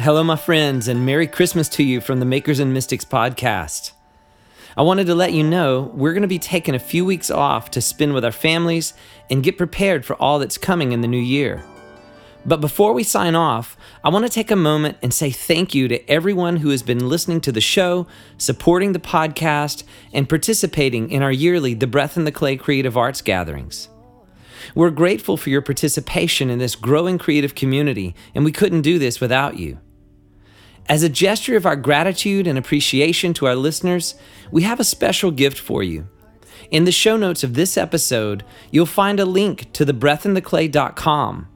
Hello, my friends, and Merry Christmas to you from the Makers and Mystics podcast. I wanted to let you know we're going to be taking a few weeks off to spend with our families and get prepared for all that's coming in the new year. But before we sign off, I want to take a moment and say thank you to everyone who has been listening to the show, supporting the podcast, and participating in our yearly The Breath in the Clay Creative Arts gatherings. We're grateful for your participation in this growing creative community, and we couldn't do this without you. As a gesture of our gratitude and appreciation to our listeners, we have a special gift for you. In the show notes of this episode, you'll find a link to thebreathintheclay.com.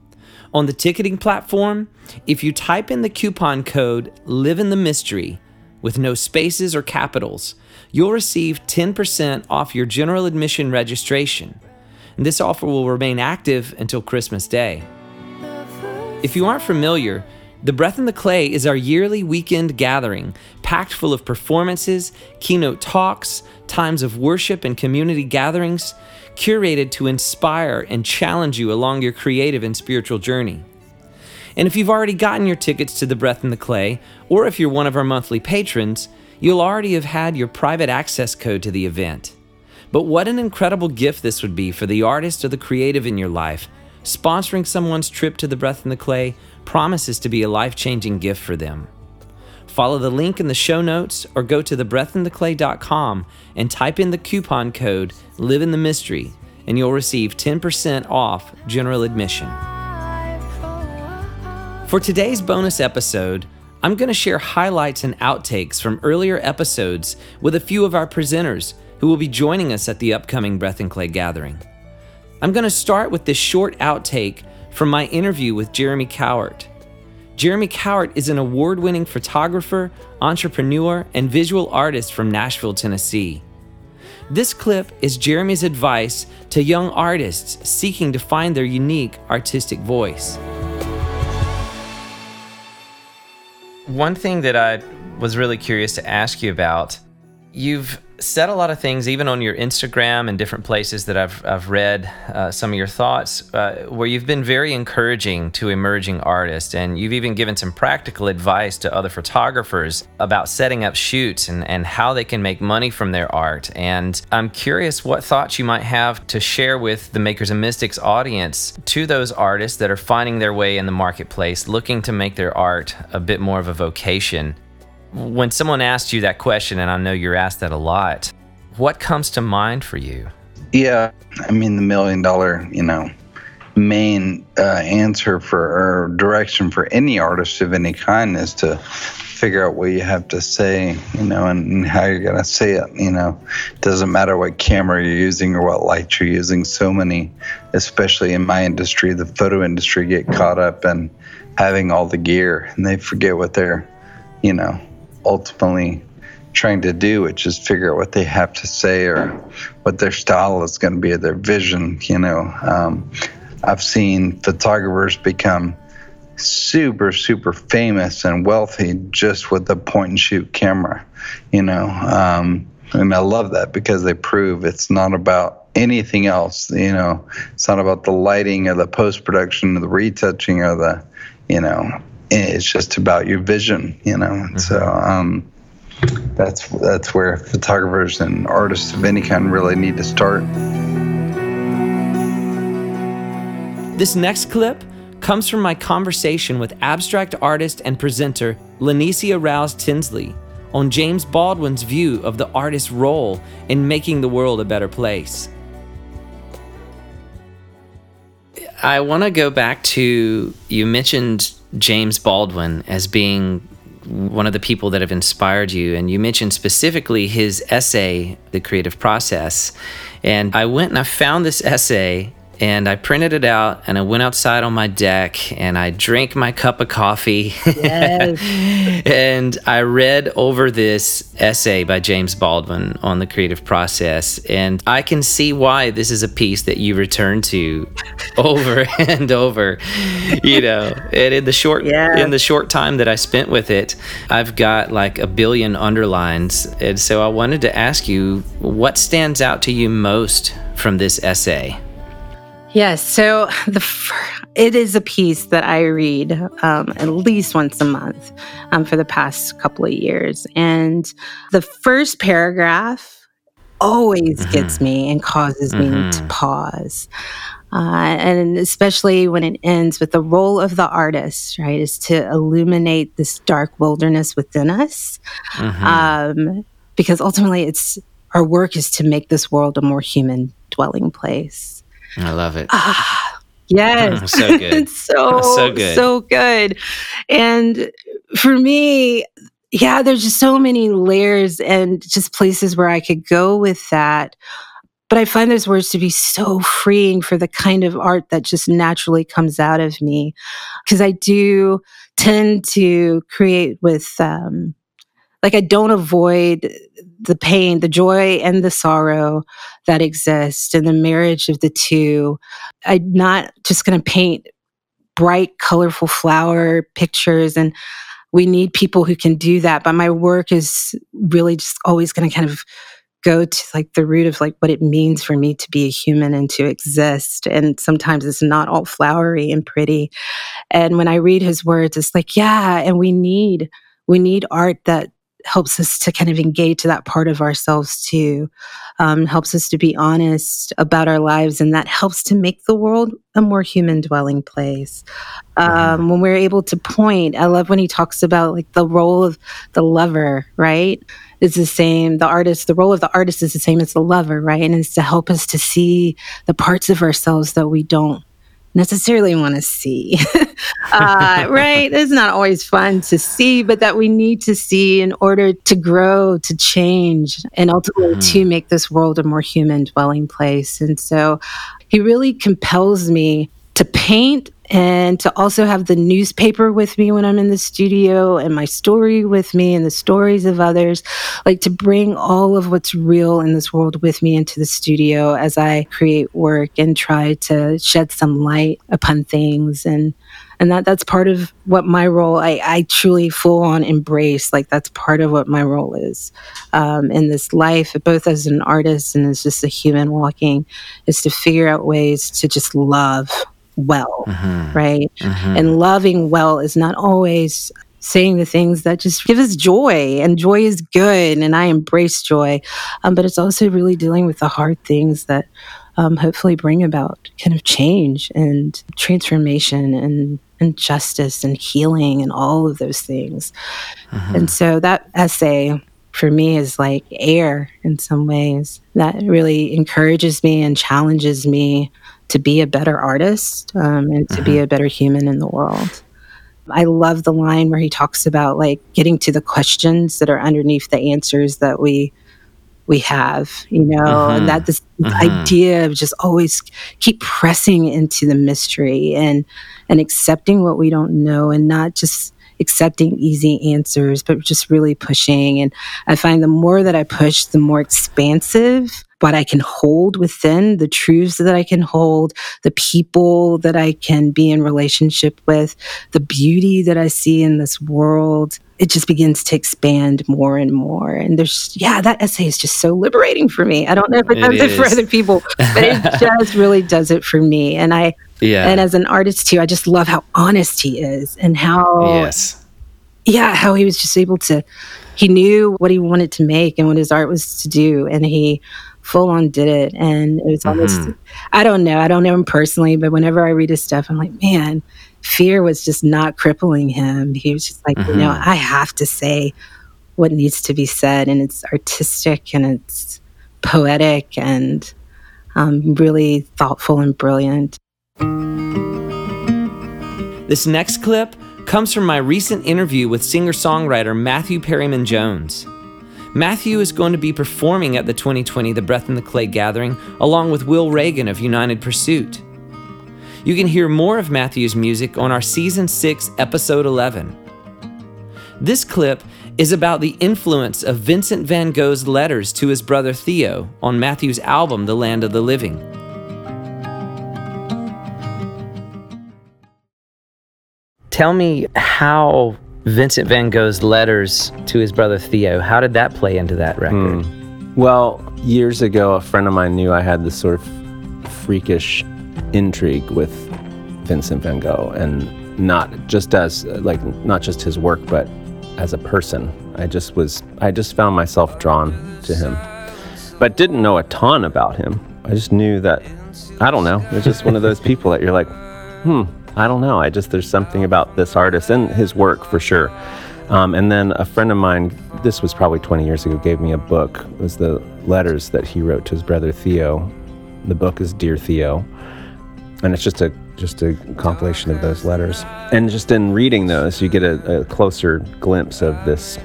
On the ticketing platform, if you type in the coupon code Live in the Mystery with no spaces or capitals, you'll receive 10% off your general admission registration. And this offer will remain active until Christmas Day. If you aren't familiar, the Breath in the Clay is our yearly weekend gathering, packed full of performances, keynote talks, times of worship, and community gatherings, curated to inspire and challenge you along your creative and spiritual journey. And if you've already gotten your tickets to the Breath in the Clay, or if you're one of our monthly patrons, you'll already have had your private access code to the event. But what an incredible gift this would be for the artist or the creative in your life Sponsoring someone's trip to the Breath in the Clay promises to be a life changing gift for them. Follow the link in the show notes or go to thebreathintheclay.com and type in the coupon code Live in the Mystery, and you'll receive 10% off general admission. For today's bonus episode, I'm going to share highlights and outtakes from earlier episodes with a few of our presenters who will be joining us at the upcoming Breath and Clay gathering. I'm going to start with this short outtake from my interview with Jeremy Cowart. Jeremy Cowart is an award winning photographer, entrepreneur, and visual artist from Nashville, Tennessee. This clip is Jeremy's advice to young artists seeking to find their unique artistic voice. One thing that I was really curious to ask you about you've said a lot of things, even on your Instagram and different places that I've, I've read uh, some of your thoughts, uh, where you've been very encouraging to emerging artists. And you've even given some practical advice to other photographers about setting up shoots and, and how they can make money from their art. And I'm curious what thoughts you might have to share with the Makers and Mystics audience to those artists that are finding their way in the marketplace, looking to make their art a bit more of a vocation when someone asks you that question, and I know you're asked that a lot, what comes to mind for you? Yeah, I mean, the million dollar, you know, main uh, answer for or direction for any artist of any kind is to figure out what you have to say, you know, and, and how you're going to say it. You know, doesn't matter what camera you're using or what light you're using. So many, especially in my industry, the photo industry, get caught up in having all the gear and they forget what they're, you know, ultimately trying to do, which is figure out what they have to say or what their style is going to be, their vision. You know, um, I've seen photographers become super, super famous and wealthy just with a point and shoot camera. You know, um, and I love that because they prove it's not about anything else. You know, it's not about the lighting or the post production or the retouching or the, you know, it's just about your vision, you know. Mm-hmm. So um, that's that's where photographers and artists of any kind really need to start. This next clip comes from my conversation with abstract artist and presenter Lanecia Rouse Tinsley on James Baldwin's view of the artist's role in making the world a better place. I want to go back to you mentioned James Baldwin as being one of the people that have inspired you. And you mentioned specifically his essay, The Creative Process. And I went and I found this essay and I printed it out and I went outside on my deck and I drank my cup of coffee. Yes. and I read over this essay by James Baldwin on the creative process. And I can see why this is a piece that you return to over and over. You know, and in the short yeah. in the short time that I spent with it, I've got like a billion underlines. And so I wanted to ask you what stands out to you most from this essay? Yes. So the it is a piece that I read um, at least once a month um, for the past couple of years. And the first paragraph always mm-hmm. gets me and causes mm-hmm. me to pause. Uh, and especially when it ends with the role of the artist, right, is to illuminate this dark wilderness within us. Mm-hmm. Um, because ultimately, it's our work is to make this world a more human dwelling place. I love it. Ah, yes, so good. it's so so good, so good. And for me, yeah, there's just so many layers and just places where I could go with that. But I find those words to be so freeing for the kind of art that just naturally comes out of me. Because I do tend to create with, um, like, I don't avoid the pain, the joy, and the sorrow that exist and the marriage of the two. I'm not just going to paint bright, colorful flower pictures and we need people who can do that. But my work is really just always going to kind of go to like the root of like what it means for me to be a human and to exist. And sometimes it's not all flowery and pretty. And when I read his words, it's like, yeah, and we need we need art that helps us to kind of engage to that part of ourselves too um, helps us to be honest about our lives and that helps to make the world a more human dwelling place. Um, mm-hmm. when we're able to point i love when he talks about like the role of the lover right? Is the same the artist the role of the artist is the same as the lover right? And it's to help us to see the parts of ourselves that we don't necessarily want to see. uh, right? It's not always fun to see, but that we need to see in order to grow, to change, and ultimately mm. to make this world a more human dwelling place. And so he really compels me to paint and to also have the newspaper with me when I'm in the studio and my story with me and the stories of others, like to bring all of what's real in this world with me into the studio as I create work and try to shed some light upon things. And and that that's part of what my role I, I truly full on embrace like that's part of what my role is um, in this life both as an artist and as just a human walking is to figure out ways to just love well, mm-hmm. right? Mm-hmm. And loving well is not always saying the things that just give us joy and joy is good and i embrace joy um, but it's also really dealing with the hard things that um, hopefully bring about kind of change and transformation and, and justice and healing and all of those things mm-hmm. and so that essay for me is like air in some ways that really encourages me and challenges me to be a better artist um, and to be mm-hmm. a better human in the world. I love the line where he talks about like getting to the questions that are underneath the answers that we we have, you know, mm-hmm. and that this, this mm-hmm. idea of just always keep pressing into the mystery and and accepting what we don't know and not just accepting easy answers, but just really pushing. And I find the more that I push, the more expansive what I can hold within, the truths that I can hold, the people that I can be in relationship with, the beauty that I see in this world. It just begins to expand more and more. And there's, yeah, that essay is just so liberating for me. I don't know if it, it does is. it for other people, but it just really does it for me. And I, yeah. And as an artist too, I just love how honest he is and how, yes. yeah, how he was just able to, he knew what he wanted to make and what his art was to do. And he full on did it. And it was almost, mm-hmm. I don't know, I don't know him personally, but whenever I read his stuff, I'm like, man, fear was just not crippling him. He was just like, mm-hmm. you know, mm-hmm. I have to say what needs to be said. And it's artistic and it's poetic and um, really thoughtful and brilliant. This next clip comes from my recent interview with singer songwriter Matthew Perryman Jones. Matthew is going to be performing at the 2020 The Breath in the Clay gathering along with Will Reagan of United Pursuit. You can hear more of Matthew's music on our Season 6, Episode 11. This clip is about the influence of Vincent van Gogh's letters to his brother Theo on Matthew's album, The Land of the Living. Tell me how Vincent van Gogh's letters to his brother Theo. How did that play into that record? Mm. Well, years ago, a friend of mine knew I had this sort of freakish intrigue with Vincent van Gogh and not just as like not just his work but as a person. I just was I just found myself drawn to him. But didn't know a ton about him. I just knew that I don't know. It's just one of those people that you're like, "Hmm, I don't know. I just there's something about this artist and his work for sure." Um, and then a friend of mine, this was probably 20 years ago, gave me a book. It was the letters that he wrote to his brother Theo. The book is Dear Theo, and it's just a just a compilation of those letters. And just in reading those, you get a, a closer glimpse of this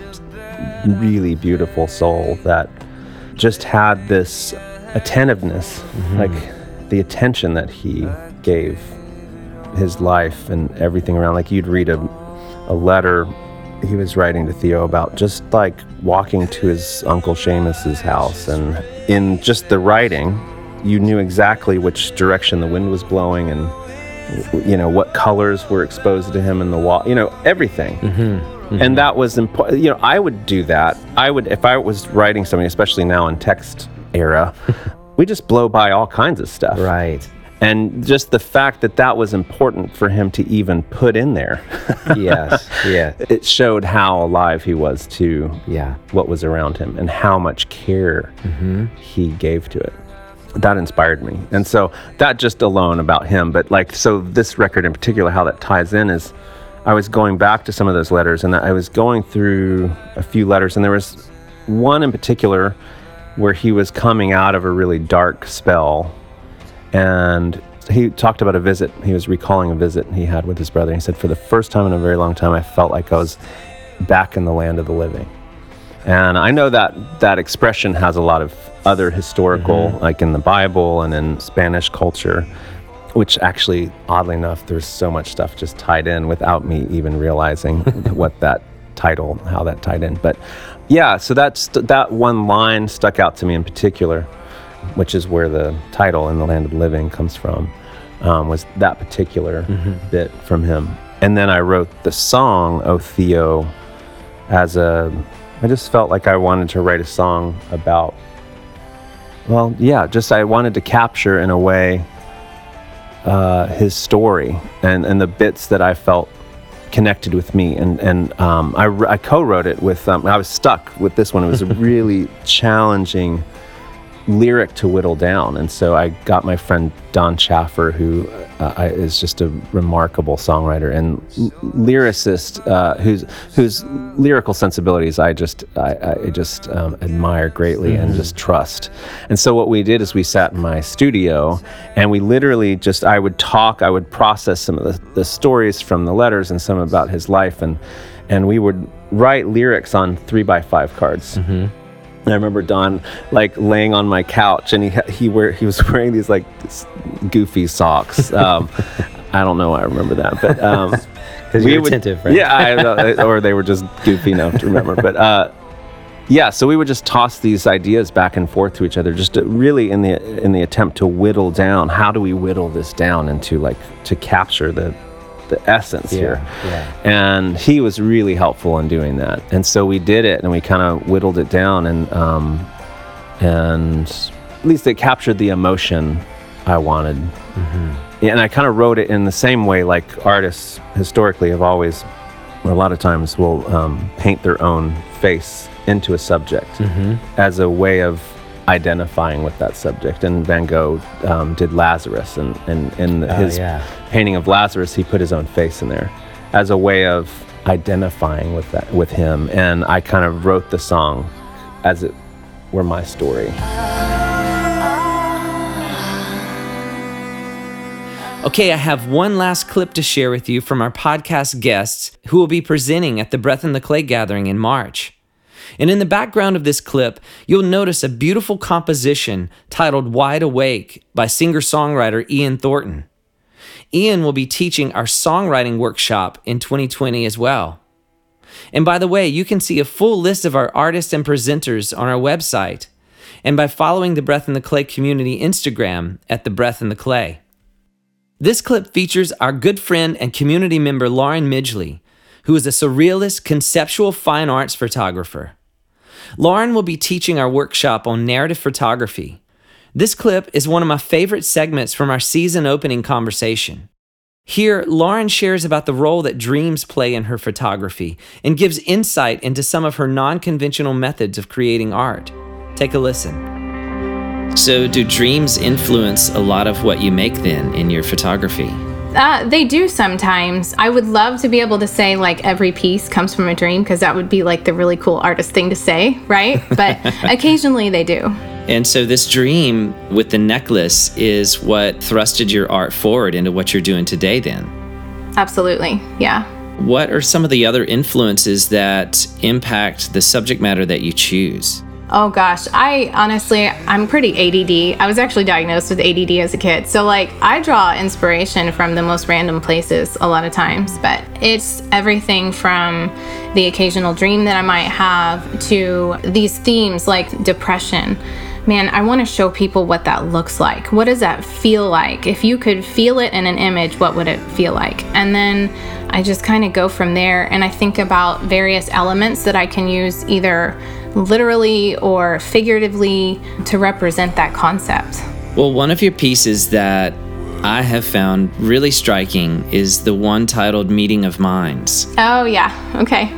really beautiful soul that just had this attentiveness, mm-hmm. like the attention that he gave his life and everything around. Like you'd read a, a letter he was writing to Theo about just like walking to his uncle Seamus's house, and in just the writing, you knew exactly which direction the wind was blowing and you know what colors were exposed to him in the wall you know everything mm-hmm. Mm-hmm. and that was important you know i would do that i would if i was writing something especially now in text era we just blow by all kinds of stuff right and just the fact that that was important for him to even put in there yes yeah it showed how alive he was to yeah what was around him and how much care mm-hmm. he gave to it that inspired me. And so that just alone about him, but like, so this record in particular, how that ties in is I was going back to some of those letters and I was going through a few letters, and there was one in particular where he was coming out of a really dark spell. And he talked about a visit. He was recalling a visit he had with his brother. He said, For the first time in a very long time, I felt like I was back in the land of the living. And I know that that expression has a lot of other historical, mm-hmm. like in the Bible and in Spanish culture, which actually, oddly enough, there's so much stuff just tied in without me even realizing what that title, how that tied in. But yeah, so that's that one line stuck out to me in particular, which is where the title "In the Land of the Living" comes from. Um, was that particular mm-hmm. bit from him, and then I wrote the song "O Theo" as a. I just felt like I wanted to write a song about well, yeah, just I wanted to capture in a way uh, his story and, and the bits that I felt connected with me. And, and um, I, I co wrote it with, um, I was stuck with this one. It was a really challenging lyric to whittle down. And so I got my friend Don Chaffer, who uh, is just a remarkable songwriter and lyricist, uh, whose whose lyrical sensibilities I just I, I just um, admire greatly mm-hmm. and just trust. And so what we did is we sat in my studio and we literally just I would talk, I would process some of the, the stories from the letters and some about his life and and we would write lyrics on three by five cards. Mm-hmm I remember Don like laying on my couch, and he he wear he was wearing these like goofy socks. Um, I don't know. why I remember that, but um, because you're would, attentive, right? Yeah, I, or they were just goofy enough to remember. But uh, yeah, so we would just toss these ideas back and forth to each other, just to really in the in the attempt to whittle down. How do we whittle this down into like to capture the the essence yeah, here. Yeah. And he was really helpful in doing that. And so we did it and we kind of whittled it down and um, and at least it captured the emotion I wanted. Mm-hmm. And I kind of wrote it in the same way like artists historically have always a lot of times will um, paint their own face into a subject mm-hmm. as a way of identifying with that subject. And Van Gogh um, did Lazarus, and, and in oh, his yeah. painting of Lazarus, he put his own face in there as a way of identifying with that with him. And I kind of wrote the song as it were my story. Okay, I have one last clip to share with you from our podcast guests who will be presenting at the Breath in the Clay gathering in March. And in the background of this clip, you'll notice a beautiful composition titled Wide Awake by singer songwriter Ian Thornton. Ian will be teaching our songwriting workshop in 2020 as well. And by the way, you can see a full list of our artists and presenters on our website and by following the Breath in the Clay community Instagram at The Breath in the Clay. This clip features our good friend and community member Lauren Midgley, who is a surrealist conceptual fine arts photographer. Lauren will be teaching our workshop on narrative photography. This clip is one of my favorite segments from our season opening conversation. Here, Lauren shares about the role that dreams play in her photography and gives insight into some of her non conventional methods of creating art. Take a listen. So, do dreams influence a lot of what you make then in your photography? Uh, they do sometimes. I would love to be able to say like every piece comes from a dream because that would be like the really cool artist thing to say, right? But occasionally they do. And so, this dream with the necklace is what thrusted your art forward into what you're doing today, then? Absolutely, yeah. What are some of the other influences that impact the subject matter that you choose? Oh gosh, I honestly, I'm pretty ADD. I was actually diagnosed with ADD as a kid. So, like, I draw inspiration from the most random places a lot of times, but it's everything from the occasional dream that I might have to these themes like depression. Man, I want to show people what that looks like. What does that feel like? If you could feel it in an image, what would it feel like? And then I just kind of go from there and I think about various elements that I can use either literally or figuratively to represent that concept. Well, one of your pieces that I have found really striking is the one titled Meeting of Minds. Oh, yeah. Okay.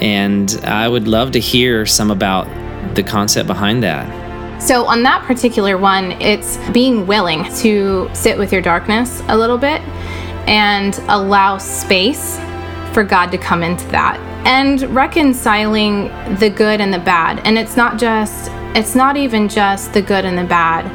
And I would love to hear some about the concept behind that. So, on that particular one, it's being willing to sit with your darkness a little bit and allow space for God to come into that and reconciling the good and the bad. And it's not just, it's not even just the good and the bad.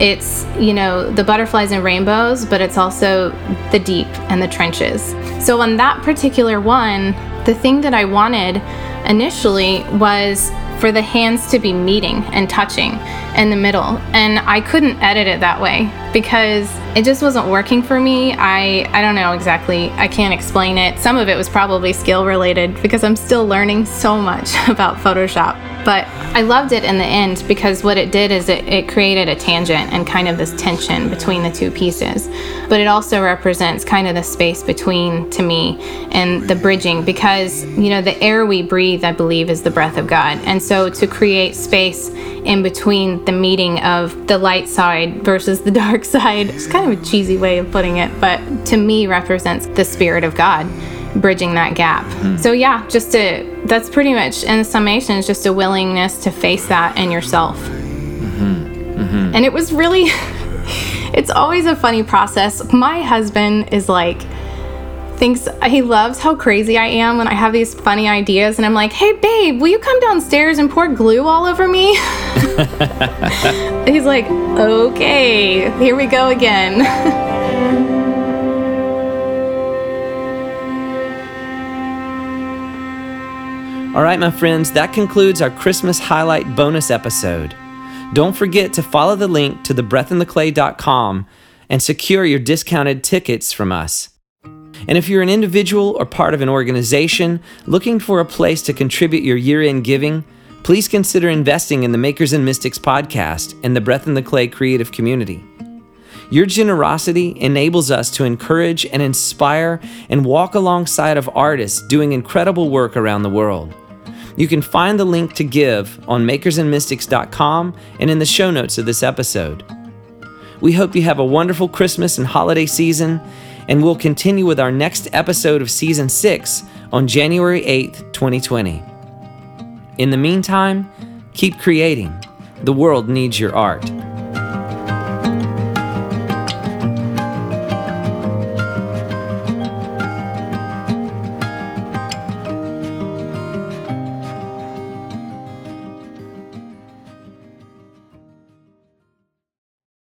It's, you know, the butterflies and rainbows, but it's also the deep and the trenches. So, on that particular one, the thing that I wanted initially was for the hands to be meeting and touching in the middle. And I couldn't edit it that way because it just wasn't working for me. I I don't know exactly. I can't explain it. Some of it was probably skill related because I'm still learning so much about Photoshop. But I loved it in the end because what it did is it, it created a tangent and kind of this tension between the two pieces. But it also represents kind of the space between to me and the bridging because, you know, the air we breathe, I believe, is the breath of God. And so to create space in between the meeting of the light side versus the dark side, it's kind of a cheesy way of putting it, but to me represents the spirit of God bridging that gap. Mm. So yeah, just to that's pretty much in summation is just a willingness to face that in yourself. Mm-hmm. Mm-hmm. And it was really it's always a funny process. My husband is like thinks he loves how crazy I am when I have these funny ideas and I'm like, "Hey babe, will you come downstairs and pour glue all over me?" He's like, "Okay, here we go again." All right, my friends, that concludes our Christmas highlight bonus episode. Don't forget to follow the link to thebreathintheclay.com and secure your discounted tickets from us. And if you're an individual or part of an organization looking for a place to contribute your year end giving, please consider investing in the Makers and Mystics podcast and the Breath in the Clay creative community. Your generosity enables us to encourage and inspire and walk alongside of artists doing incredible work around the world. You can find the link to give on makersandmystics.com and in the show notes of this episode. We hope you have a wonderful Christmas and holiday season, and we'll continue with our next episode of season 6 on January 8th, 2020. In the meantime, keep creating. The world needs your art.